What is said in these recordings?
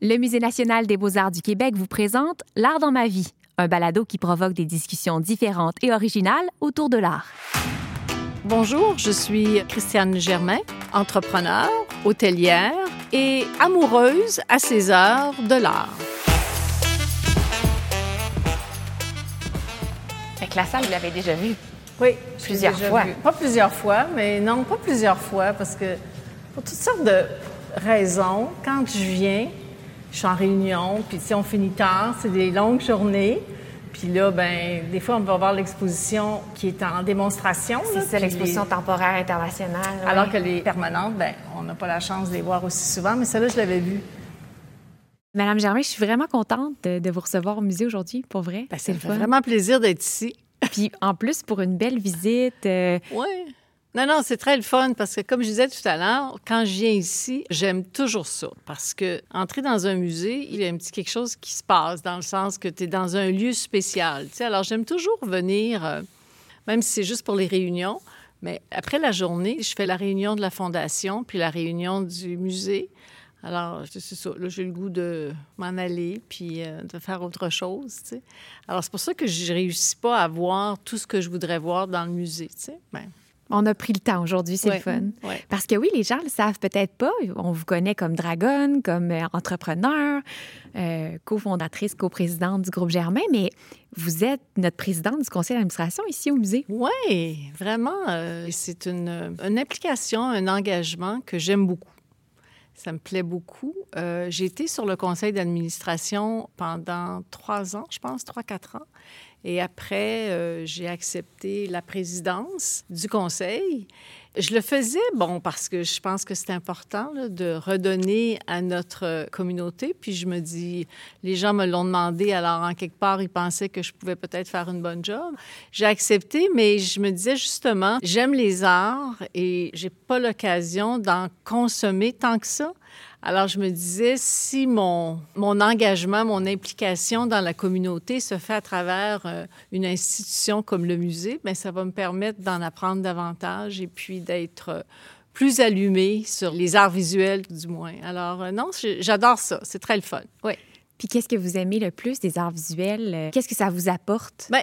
Le Musée national des beaux-arts du Québec vous présente L'art dans ma vie, un balado qui provoque des discussions différentes et originales autour de l'art. Bonjour, je suis Christiane Germain, entrepreneur, hôtelière et amoureuse à ces heures de l'art. Fait que la salle, vous l'avez déjà vue? Oui, Plusieurs déjà fois. vu. Pas plusieurs fois, mais non, pas plusieurs fois, parce que pour toutes sortes de raisons, quand je viens, je suis en réunion, puis si on finit tard, c'est des longues journées. Puis là, ben, des fois, on va voir l'exposition qui est en démonstration. C'est ça, l'exposition les- temporaire internationale. ouais. Alors que les permanentes, ben, on n'a pas la chance de les voir aussi souvent, mais celle-là, je l'avais vue. Madame Germain, je suis vraiment contente de, de vous recevoir au musée aujourd'hui, pour vrai. Ben, c'est vraiment plaisir d'être ici. Puis en plus, pour une belle visite, euh, Oui. Non, non, c'est très le fun parce que, comme je disais tout à l'heure, quand je viens ici, j'aime toujours ça. Parce que entrer dans un musée, il y a un petit quelque chose qui se passe dans le sens que tu es dans un lieu spécial. tu sais. Alors, j'aime toujours venir, euh, même si c'est juste pour les réunions, mais après la journée, je fais la réunion de la fondation puis la réunion du musée. Alors, c'est ça. Là, j'ai le goût de m'en aller puis euh, de faire autre chose. Alors, c'est pour ça que je réussis pas à voir tout ce que je voudrais voir dans le musée, tu sais. Ben, on a pris le temps aujourd'hui, c'est Ouais. le fun. ouais. Parce que oui, les gens le savent peut-être pas. On vous connaît comme dragonne, comme euh, entrepreneur, euh, cofondatrice, coprésidente du groupe Germain, mais vous êtes notre présidente du conseil d'administration ici au musée. Oui, vraiment. euh, c'est une, une implication, un engagement que j'aime beaucoup. Ça me plaît beaucoup. Euh, j'ai été sur le conseil d'administration pendant trois ans, je pense, trois, quatre ans. Et après, euh, j'ai accepté la présidence du conseil. Je le faisais, bon, parce que je pense que c'est important de redonner à notre euh, communauté. Puis je me dis, les gens me l'ont demandé, alors en quelque part, ils pensaient que je pouvais peut-être faire une bonne job. J'ai accepté, mais je me disais justement, j'aime les arts et j'ai pas l'occasion d'en consommer tant que ça. Alors, je me disais, si mon, mon engagement, mon implication dans la communauté se fait à travers euh, une institution comme le musée, bien, ça va me permettre d'en apprendre davantage et puis d'être euh, plus allumée sur les arts visuels, du moins. Alors, euh, non, j'adore ça. C'est très le fun. Oui. Puis qu'est-ce que vous aimez le plus des arts visuels? Qu'est-ce que ça vous apporte? Bien,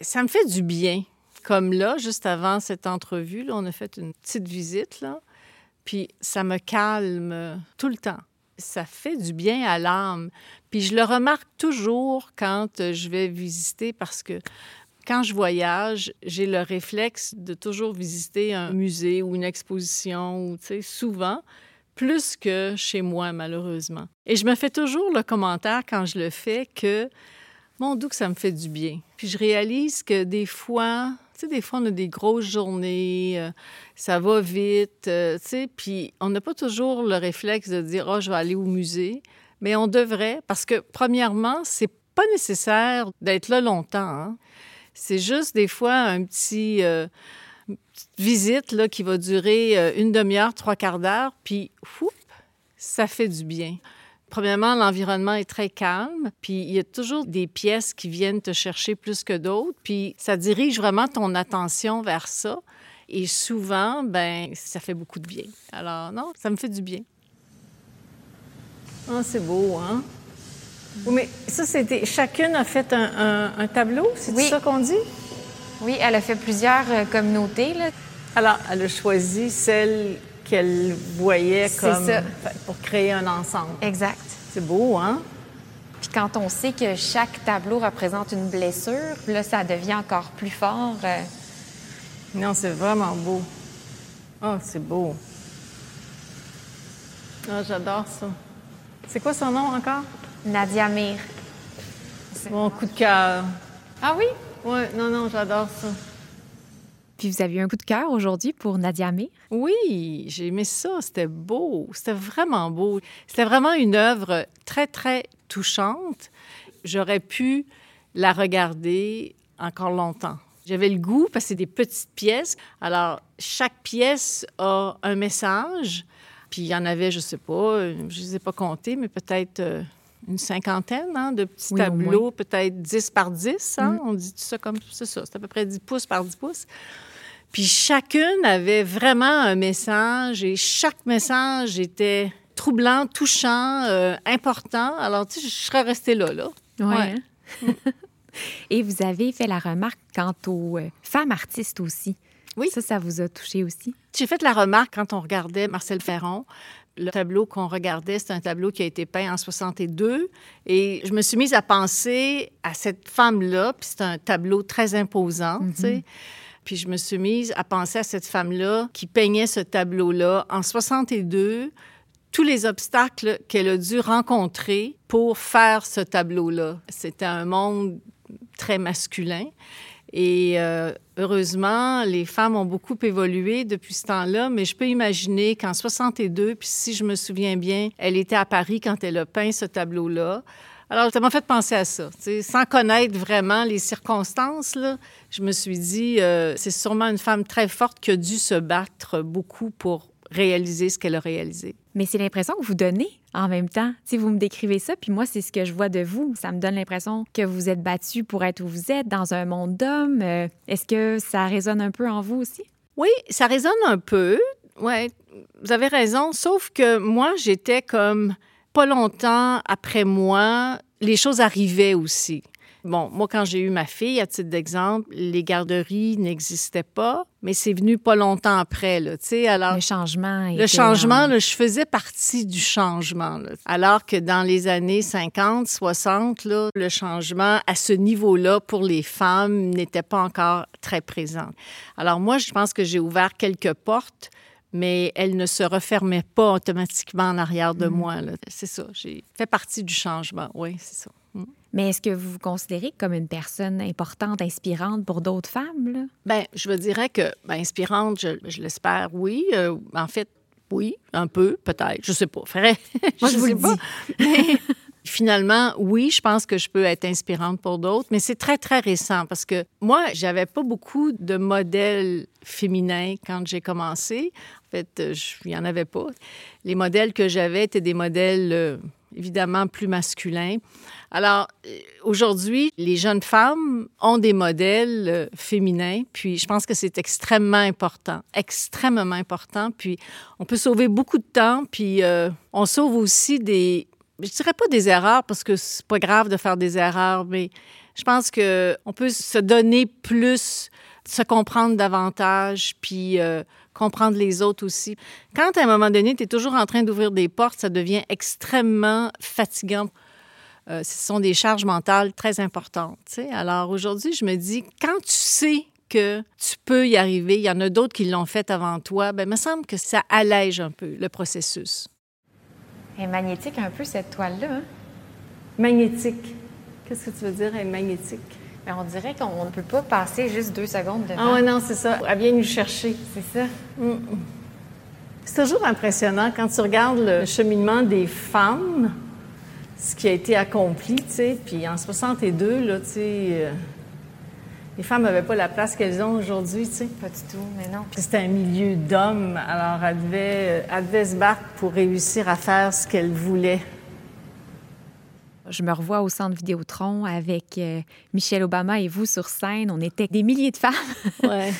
ça me fait du bien. Comme là, juste avant cette entrevue, là, on a fait une petite visite, là, puis ça me calme tout le temps. Ça fait du bien à l'âme. Puis je le remarque toujours quand euh, je vais visiter parce que quand je voyage, j'ai le réflexe de toujours visiter un musée ou une exposition, ou, tu sais, souvent, plus que chez moi, malheureusement. Et je me fais toujours le commentaire quand je le fais que mon doux ça me fait du bien. Puis je réalise que des fois, tu sais, des fois, on a des grosses journées, euh, ça va vite, euh, tu sais, puis on n'a pas toujours le réflexe de dire, oh, je vais aller au musée. Mais on devrait, parce que, premièrement, c'est pas nécessaire d'être là longtemps. hein. C'est juste des fois un petit. euh, une petite visite là, qui va durer euh, une demi-heure, trois quarts d'heure, puis fou, ça fait du bien. Premièrement, l'environnement est très calme, puis il y a toujours des pièces qui viennent te chercher plus que d'autres, puis ça dirige vraiment ton attention vers ça. Et souvent, ben, ça fait beaucoup de bien. Alors, non, ça me fait du bien. Ah, c'est beau, hein? Oui, mais ça, c'était. Chacune a fait un, un- un tableau, c'est Oui. ça qu'on dit? Oui, elle a fait plusieurs euh, communautés. Là. Alors, elle a choisi celle qu'elle voyait comme. ça. pour créer un ensemble. Exact. C'est beau, hein? Puis quand on sait que chaque tableau représente une blessure, là, ça devient encore plus fort. euh, Non, c'est vraiment beau. Oh, c'est beau. Ah, j'adore ça. C'est quoi son nom encore? Nadia Mir. Mon coup de cœur. Ah oui? Oui, non, non, j'adore ça. Puis vous aviez un coup de cœur aujourd'hui pour Nadia Mir. Oui, j'ai aimé ça. C'était beau. C'était vraiment beau. C'était vraiment une œuvre très, très touchante. J'aurais pu la regarder encore longtemps. J'avais le goût parce que c'est des petites pièces. Alors, chaque pièce a un message. Puis il y en avait, je sais pas, je ne les ai pas comptés, mais peut-être euh, une cinquantaine hein, de petits Oui, tableaux, peut-être 10 par 10. Hein? On dit ça comme ça. C'est à peu près 10 pouces par 10 pouces. Puis chacune avait vraiment un message et chaque message était troublant, touchant, euh, important. Alors, tu sais, je serais restée là, là. Ouais. Et vous avez fait la remarque quant aux euh, femmes artistes aussi. Oui. Ça, ça vous a touché aussi? J'ai fait la remarque quand on regardait Marcel Ferron. Le tableau qu'on regardait, c'est un tableau qui a été peint en 62. Et je me suis mise à penser à cette femme-là, puis c'est un tableau très imposant, tu sais. Puis je me suis mise à penser à cette femme-là qui peignait ce tableau-là en 62, tous les obstacles qu'elle a dû rencontrer pour faire ce tableau-là. C'était un monde très masculin. Et euh, heureusement, les femmes ont beaucoup évolué depuis ce temps-là, mais je peux imaginer qu'en 62, puis si je me souviens bien, elle était à Paris quand elle a peint ce tableau-là. Alors, ça m'a fait penser à ça. Sans connaître vraiment les circonstances, là, je me suis dit, euh, c'est sûrement une femme très forte qui a dû se battre beaucoup pour réaliser ce qu'elle a réalisé. Mais c'est l'impression que vous donnez en même temps. Si vous me décrivez ça, puis moi, c'est ce que je vois de vous. Ça me donne l'impression que vous êtes battu pour être où vous êtes, dans un monde d'hommes. Euh, Est-ce que ça résonne un peu en vous aussi? Oui, ça résonne un peu. Oui, vous avez raison. Sauf que moi, j'étais comme pas longtemps après moi, les choses arrivaient aussi. Bon, moi, quand j'ai eu ma fille, à titre d'exemple, les garderies n'existaient pas, mais c'est venu pas longtemps après, là, tu sais. Alors, Le changement. le changement, en- là, je faisais partie du changement. là. Alors que dans les années 50, 60, là, le changement à ce niveau-là pour les femmes n'était pas encore très présent. Alors moi, je pense que j'ai ouvert quelques portes, mais elles ne se refermaient pas automatiquement en arrière de moi. là. C'est ça, j'ai fait partie du changement, oui, c'est ça. Mm. Mais est-ce que vous vous considérez comme une personne importante, inspirante pour d'autres femmes? Là? Ben, je me dirais que, ben, inspirante, je, je l'espère, oui. Euh, en fait, oui, un peu, peut-être. Je sais pas. Frère, Moi, je vous sais le pas. dis. Finalement, oui, je pense que je peux être inspirante pour d'autres, mais c'est très, très récent parce que moi, j'avais pas beaucoup de modèles féminins quand j'ai commencé. En fait, euh, il y en avait pas. Les modèles que j'avais étaient des modèles euh, évidemment plus masculins. Alors, euh, aujourd'hui, les jeunes femmes ont des modèles féminins, puis je pense que c'est extrêmement important, extrêmement important. Puis on peut sauver beaucoup de temps, puis on sauve aussi des, je dirais pas des erreurs parce que c'est pas grave de faire des erreurs, mais je pense que on peut se donner plus, se comprendre davantage, puis euh, comprendre les autres aussi. Quand à un moment donné, tu es toujours en train d'ouvrir des portes, ça devient extrêmement fatigant. Euh, ce sont des charges mentales très importantes. Alors aujourd'hui, je me dis, quand tu sais que tu peux y arriver, il y en a d'autres qui l'ont fait avant toi, ben, il me semble que ça allège un peu le processus. Elle est magnétique un peu, cette toile-là. hein? Magnétique. Qu'est-ce que tu veux dire, être magnétique? Mais on dirait qu'on ne peut pas passer juste deux secondes devant. Ah non, c'est ça. Elle vient nous chercher. C'est ça. C'est toujours impressionnant quand tu regardes le cheminement des femmes, ce qui a été accompli, tu sais. Puis en 62, là, tu sais, euh, les femmes n'avaient pas la place qu'elles ont aujourd'hui, tu sais. Pas du tout, mais non. Puis c'était un milieu d'hommes, alors elle devait, elle devait se battre pour réussir à faire ce qu'elle voulait. Je me revois au centre Vidéotron avec euh, Michelle Obama et vous sur scène. On était des milliers de femmes Ouais.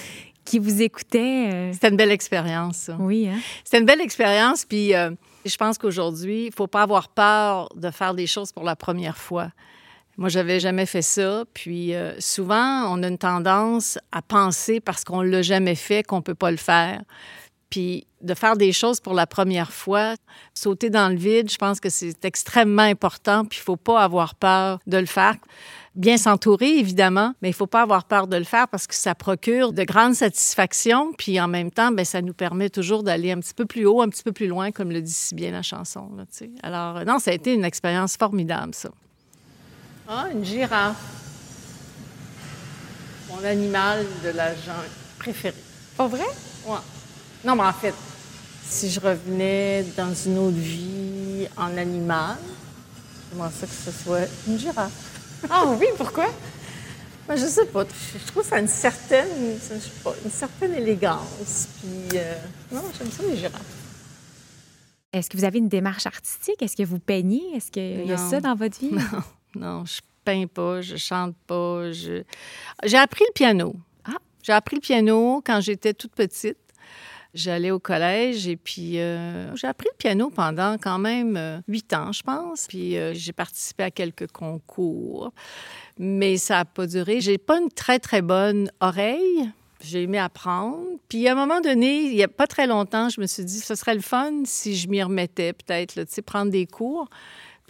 qui vous écoutaient. euh, C'était une belle expérience, ça. Oui, hein? C'était une belle expérience, puis euh, je pense qu'aujourd'hui, il faut pas avoir peur de faire des choses pour la première fois. Moi, j'avais jamais fait ça, puis euh, souvent, on a une tendance à penser parce qu'on l'a jamais fait qu'on peut pas le faire. Puis de faire des choses pour la première fois, sauter dans le vide, je pense que c'est extrêmement important, puis il faut pas avoir peur de le faire. Bien s'entourer, évidemment, mais il faut pas avoir peur de le faire parce que ça procure de grandes satisfactions, puis en même temps, ben ça nous permet toujours d'aller un petit peu plus haut, un petit peu plus loin, comme le dit si bien la chanson. Alors, euh, non, ça a été une expérience formidable, ça. Ah, une girafe. Mon animal de la jungle préféré. Pas vrai? Non, mais en fait, si je revenais dans une autre vie en animal, j'aimerais ça que ce soit une girafe? Ah oui, pourquoi? Ben, je sais pas. Je trouve que ça a une certaine, je sais pas, une certaine élégance. Puis, euh, non, j'aime ça les girafes. Est-ce que vous avez une démarche artistique? Est-ce que vous peignez? Est-ce qu'il y a ça dans votre vie? Non, je peins pas, je chante pas. Je... J'ai appris le piano. Ah. J'ai appris le piano quand j'étais toute petite. J'allais au collège et puis euh, j'ai appris le piano pendant quand même euh, huit ans, je pense. Puis euh, j'ai participé à quelques concours, mais ça n'a pas duré. J'ai pas une très, très bonne oreille. J'ai aimé apprendre. Puis à un moment donné, il n'y a pas très longtemps, je me suis dit, ce serait le fun si je m'y remettais peut-être, tu sais, prendre des cours.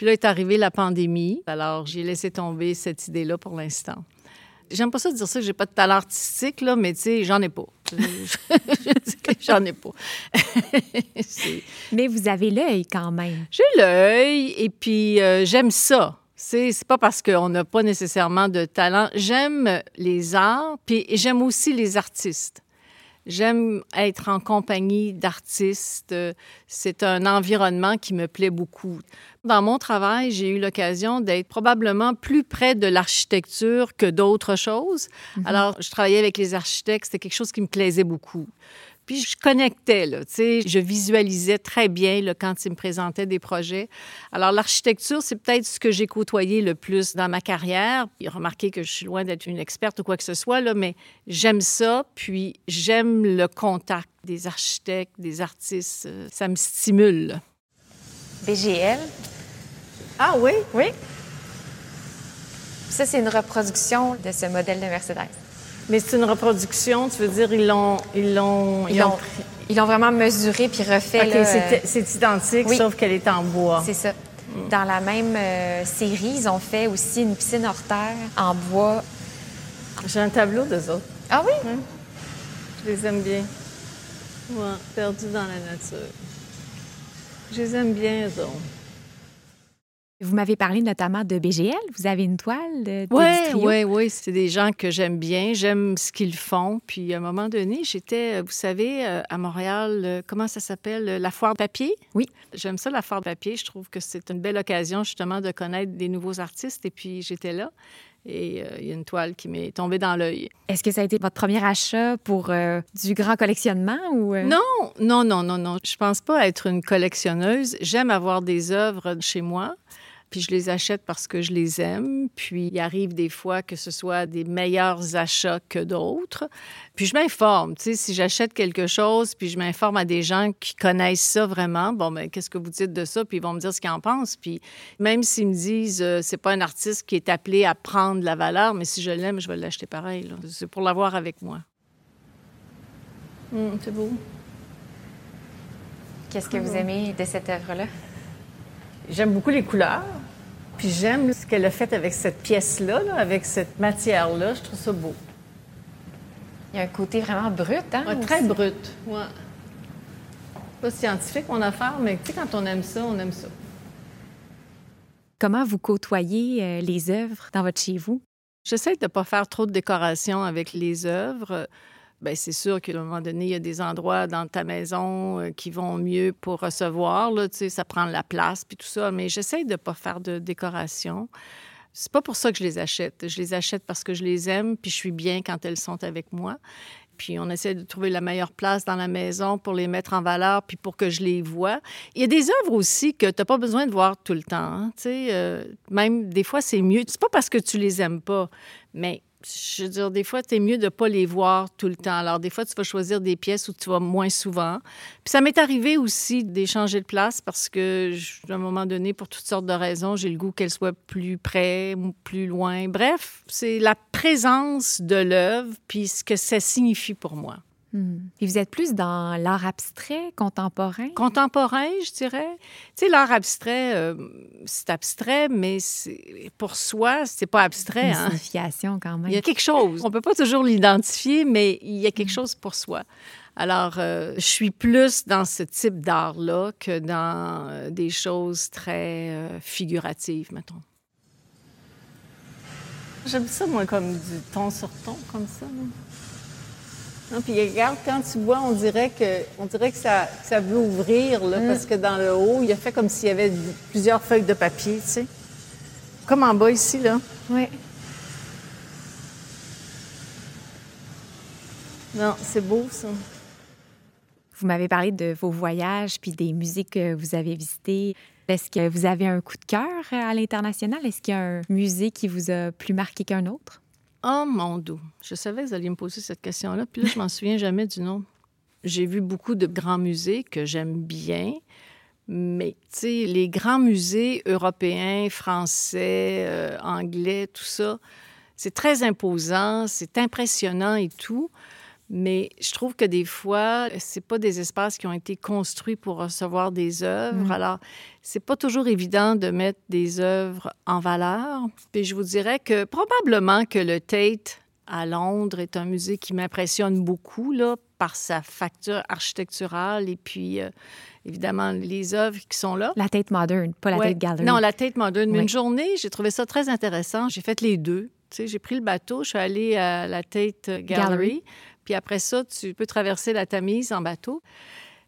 Puis là est arrivée la pandémie. Alors j'ai laissé tomber cette idée-là pour l'instant. J'aime pas ça dire ça que j'ai pas de talent artistique, là, mais tu sais, j'en ai pas. j'en ai pas. mais vous avez l'œil quand même. J'ai l'œil et puis euh, j'aime ça. C'est pas parce qu'on n'a pas nécessairement de talent. J'aime les arts, puis j'aime aussi les artistes. J'aime être en compagnie d'artistes. C'est un environnement qui me plaît beaucoup. Dans mon travail, j'ai eu l'occasion d'être probablement plus près de l'architecture que d'autres choses. Mm-hmm. Alors, je travaillais avec les architectes, c'était quelque chose qui me plaisait beaucoup. Puis je connectais, là, tu sais, je visualisais très bien là, quand ils me présentaient des projets. Alors l'architecture, c'est peut-être ce que j'ai côtoyé le plus dans ma carrière. Puis remarquez que je suis loin d'être une experte ou quoi que ce soit, là, mais j'aime ça, puis j'aime le contact des architectes, des artistes. Euh, ça me stimule. BGL. Ah oui? Oui. Ça, c'est une reproduction de ce modèle de Mercedes. Mais c'est une reproduction, tu veux dire, ils l'ont. Ils l'ont. Ils, ils l'ont vraiment mesuré puis refait. OK, c'est identique, sauf qu'elle est en bois. C'est ça. Dans la même euh, série, ils ont fait aussi une piscine hors terre en bois. J'ai un tableau d'eux autres. Ah oui? Je les aime bien. Ouais, perdus dans la nature. Je les aime bien, eux autres. Vous m'avez parlé notamment de BGL. Vous avez une toile de, Oui, oui, oui. C'est des gens que j'aime bien. J'aime ce qu'ils font. Puis à un moment donné, j'étais, euh, vous savez, euh, à Montréal, euh, comment ça s'appelle? La foire de papier? Oui. J'aime ça, la foire de papier. Je trouve que c'est une belle occasion justement de connaître des nouveaux artistes. Et puis j'étais là. Et il y a une toile qui m'est tombée dans l'œil. Est-ce que ça a été votre premier achat pour du grand collectionnement ou Non, non, non, non, non. Je pense pas être une collectionneuse. J'aime avoir des œuvres chez moi puis je les achète parce que je les aime. Puis il arrive des fois que ce soit des meilleurs achats que d'autres. Puis je m'informe, tu sais, si j'achète quelque chose, puis je m'informe à des gens qui connaissent ça vraiment, bon, mais ben, qu'est-ce que vous dites de ça? Puis ils vont me dire ce qu'ils en pensent. Puis même s'ils me disent, euh, c'est pas un artiste qui est appelé à prendre la valeur, mais si je l'aime, je vais l'acheter pareil. C'est pour l'avoir avec moi. Hum, c'est beau. Qu'est-ce que vous aimez de cette œuvre-là? J'aime beaucoup les couleurs. Puis j'aime ce qu'elle a fait avec cette pièce-là, avec cette matière-là. Je trouve ça beau. Il y a un côté vraiment brut, hein? très brut, ouais. Pas scientifique, mon affaire, mais tu sais, quand on aime ça, on aime ça. Comment vous côtoyez euh, les œuvres dans votre chez vous? J'essaie de ne pas faire trop de décoration avec les œuvres. Bien, c'est sûr qu'à un moment donné, il y a des endroits dans ta maison euh, qui vont mieux pour recevoir. Là, ça prend la place, puis tout ça. Mais j'essaie de ne pas faire de décoration. C'est pas pour ça que je les achète. Je les achète parce que je les aime, puis je suis bien quand elles sont avec moi. Puis on essaie de trouver la meilleure place dans la maison pour les mettre en valeur, puis pour que je les vois. Il y a des œuvres aussi que tu n'as pas besoin de voir tout le temps. Hein, euh, même des fois, c'est mieux. C'est pas parce que tu les aimes pas, mais je veux dire, des fois, c'est mieux de ne pas les voir tout le temps. Alors, des fois, tu vas choisir des pièces où tu vas moins souvent. Puis ça m'est arrivé aussi d'échanger de place parce que, à un moment donné, pour toutes sortes de raisons, j'ai le goût qu'elle soit plus près ou plus loin. Bref, c'est la présence de l'œuvre puis ce que ça signifie pour moi. Hmm. Et vous êtes plus dans l'art abstrait, contemporain? Contemporain, je dirais. Tu sais, l'art abstrait, euh, c'est abstrait, mais pour soi, c'est pas abstrait. Une hein. signification quand même. Il y a quelque chose. On peut pas toujours l'identifier, mais il y a quelque hmm. chose pour soi. Alors, euh, je suis plus dans ce type d'art-là que dans euh, des choses très figuratives, mettons. J'aime ça, moi, comme du ton sur ton, comme ça. Non, puis regarde, quand tu vois, on dirait que, on dirait que ça, ça veut ouvrir, là, mm. parce que dans le haut, il a fait comme s'il y avait plusieurs feuilles de papier, tu sais. Comme en bas ici, là. Oui. Non, c'est beau, ça. Vous m'avez parlé de vos voyages puis des musées que vous avez visités. Est-ce que vous avez un coup de cœur à l'international? Est-ce qu'il y a un musée qui vous a plus marqué qu'un autre? Oh mon Dieu! Je savais que vous alliez me poser cette question-là, puis là, je m'en souviens jamais du nom. J'ai vu beaucoup de grands musées que j'aime bien, mais tu sais, les grands musées européens, français, euh, anglais, tout ça, c'est très imposant, c'est impressionnant et tout. Mais je trouve que des fois, c'est pas des espaces qui ont été construits pour recevoir des œuvres. Mm. Alors, c'est pas toujours évident de mettre des œuvres en valeur. Puis je vous dirais que probablement que le Tate à Londres est un musée qui m'impressionne beaucoup là, par sa facture architecturale et puis euh, évidemment les œuvres qui sont là. La Tate Modern, pas la Ouais. Tate Gallery. Non, la Tate Modern. Mais Oui. une journée, j'ai trouvé ça très intéressant. J'ai fait les deux. Tu sais, j'ai pris le bateau, je suis allée à la Tate Gallery. Gallery. Puis après ça, tu peux traverser la Tamise en bateau.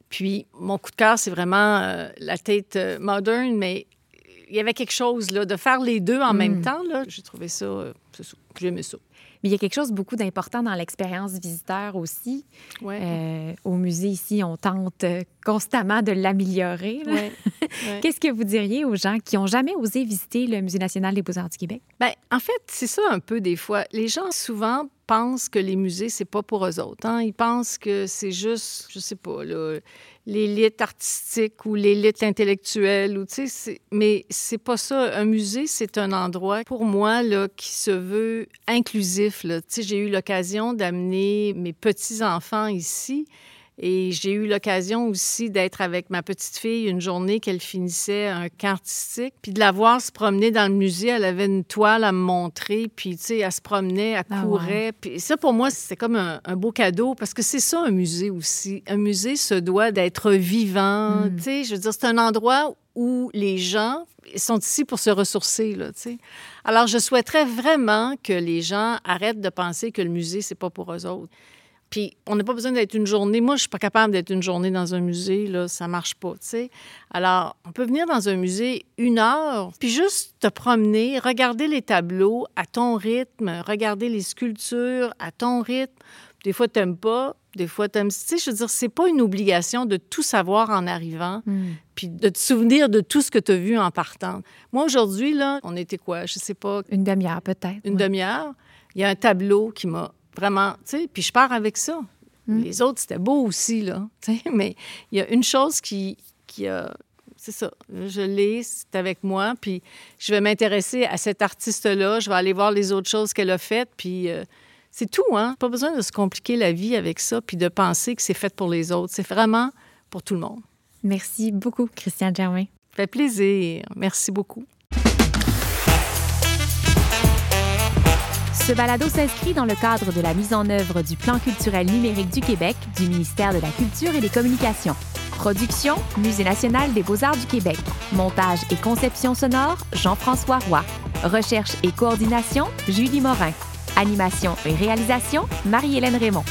Puis mon coup de cœur, c'est vraiment euh, la Tate euh, Modern, mais il y avait quelque chose là, de faire les deux en Mm. même temps. Là, j'ai trouvé ça, euh, j'ai aimé ça. Mais il y a quelque chose de beaucoup d'important dans l'expérience visiteur aussi. Ouais. Euh, au musée ici, on tente euh, constamment de l'améliorer. là. Ouais. Ouais. Qu'est-ce que vous diriez aux gens qui n'ont jamais osé visiter le Musée national des beaux-arts du Québec? Ben, en fait, c'est ça un peu des fois. Les gens souvent pensent que les musées, c'est pas pour eux autres. hein. Ils pensent que c'est juste, je sais pas, là, l'élite artistique ou l'élite intellectuelle. Ou, tu sais, mais c'est pas ça. Un musée, c'est un endroit, pour moi, là, qui se veut inclusif. Tu sais, j'ai eu l'occasion d'amener mes petits-enfants ici. Et j'ai eu l'occasion aussi d'être avec ma petite fille une journée qu'elle finissait un camp artistique, puis de la voir se promener dans le musée. Elle avait une toile à me montrer, puis tu sais, elle se promenait, elle Ah courait. Puis ça, pour moi, c'est comme un, un beau cadeau, parce que c'est ça un musée aussi. Un musée se doit d'être vivant. Mm. Tu sais, je veux dire, c'est un endroit où les gens sont ici pour se ressourcer, là, tu sais. Alors, je souhaiterais vraiment que les gens arrêtent de penser que le musée, c'est pas pour eux autres. Puis, on n'a pas besoin d'être une journée. Moi, je suis pas capable d'être une journée dans un musée, là, ça marche pas, tu sais. Alors, on peut venir dans un musée une heure, puis juste te promener, regarder les tableaux à ton rythme, regarder les sculptures à ton rythme. Des fois, t'aimes pas, des fois, t'aimes... Tu sais, je veux dire, c'est pas une obligation de tout savoir en arrivant puis de te souvenir de tout ce que tu as vu en partant. Moi, aujourd'hui, là, on était quoi? Je sais pas, Une demi-heure peut-être. une ouais. demi-heure. Il y a un tableau qui m'a vraiment, tu sais, puis je pars avec ça. Mm. Les autres, c'était beau aussi, là, tu sais, mais il y a une chose qui, qui a... C'est ça, je l'ai, c'est avec moi, puis je vais m'intéresser à cet artiste-là, je vais aller voir les autres choses qu'elle a faites, puis euh, c'est tout, hein? Pas besoin de se compliquer la vie avec ça, puis de penser que c'est fait pour les autres. C'est vraiment pour tout le monde. Merci beaucoup, Christiane Germain. Ça fait plaisir. Merci beaucoup. Ce balado s'inscrit dans le cadre de la mise en œuvre du Plan culturel numérique du Québec du ministère de la Culture et des Communications. Production, Musée national des beaux-arts du Québec. Montage et conception sonore, Jean-François Roy. Recherche et coordination, Julie Morin. Animation et réalisation, Marie-Hélène Raymond.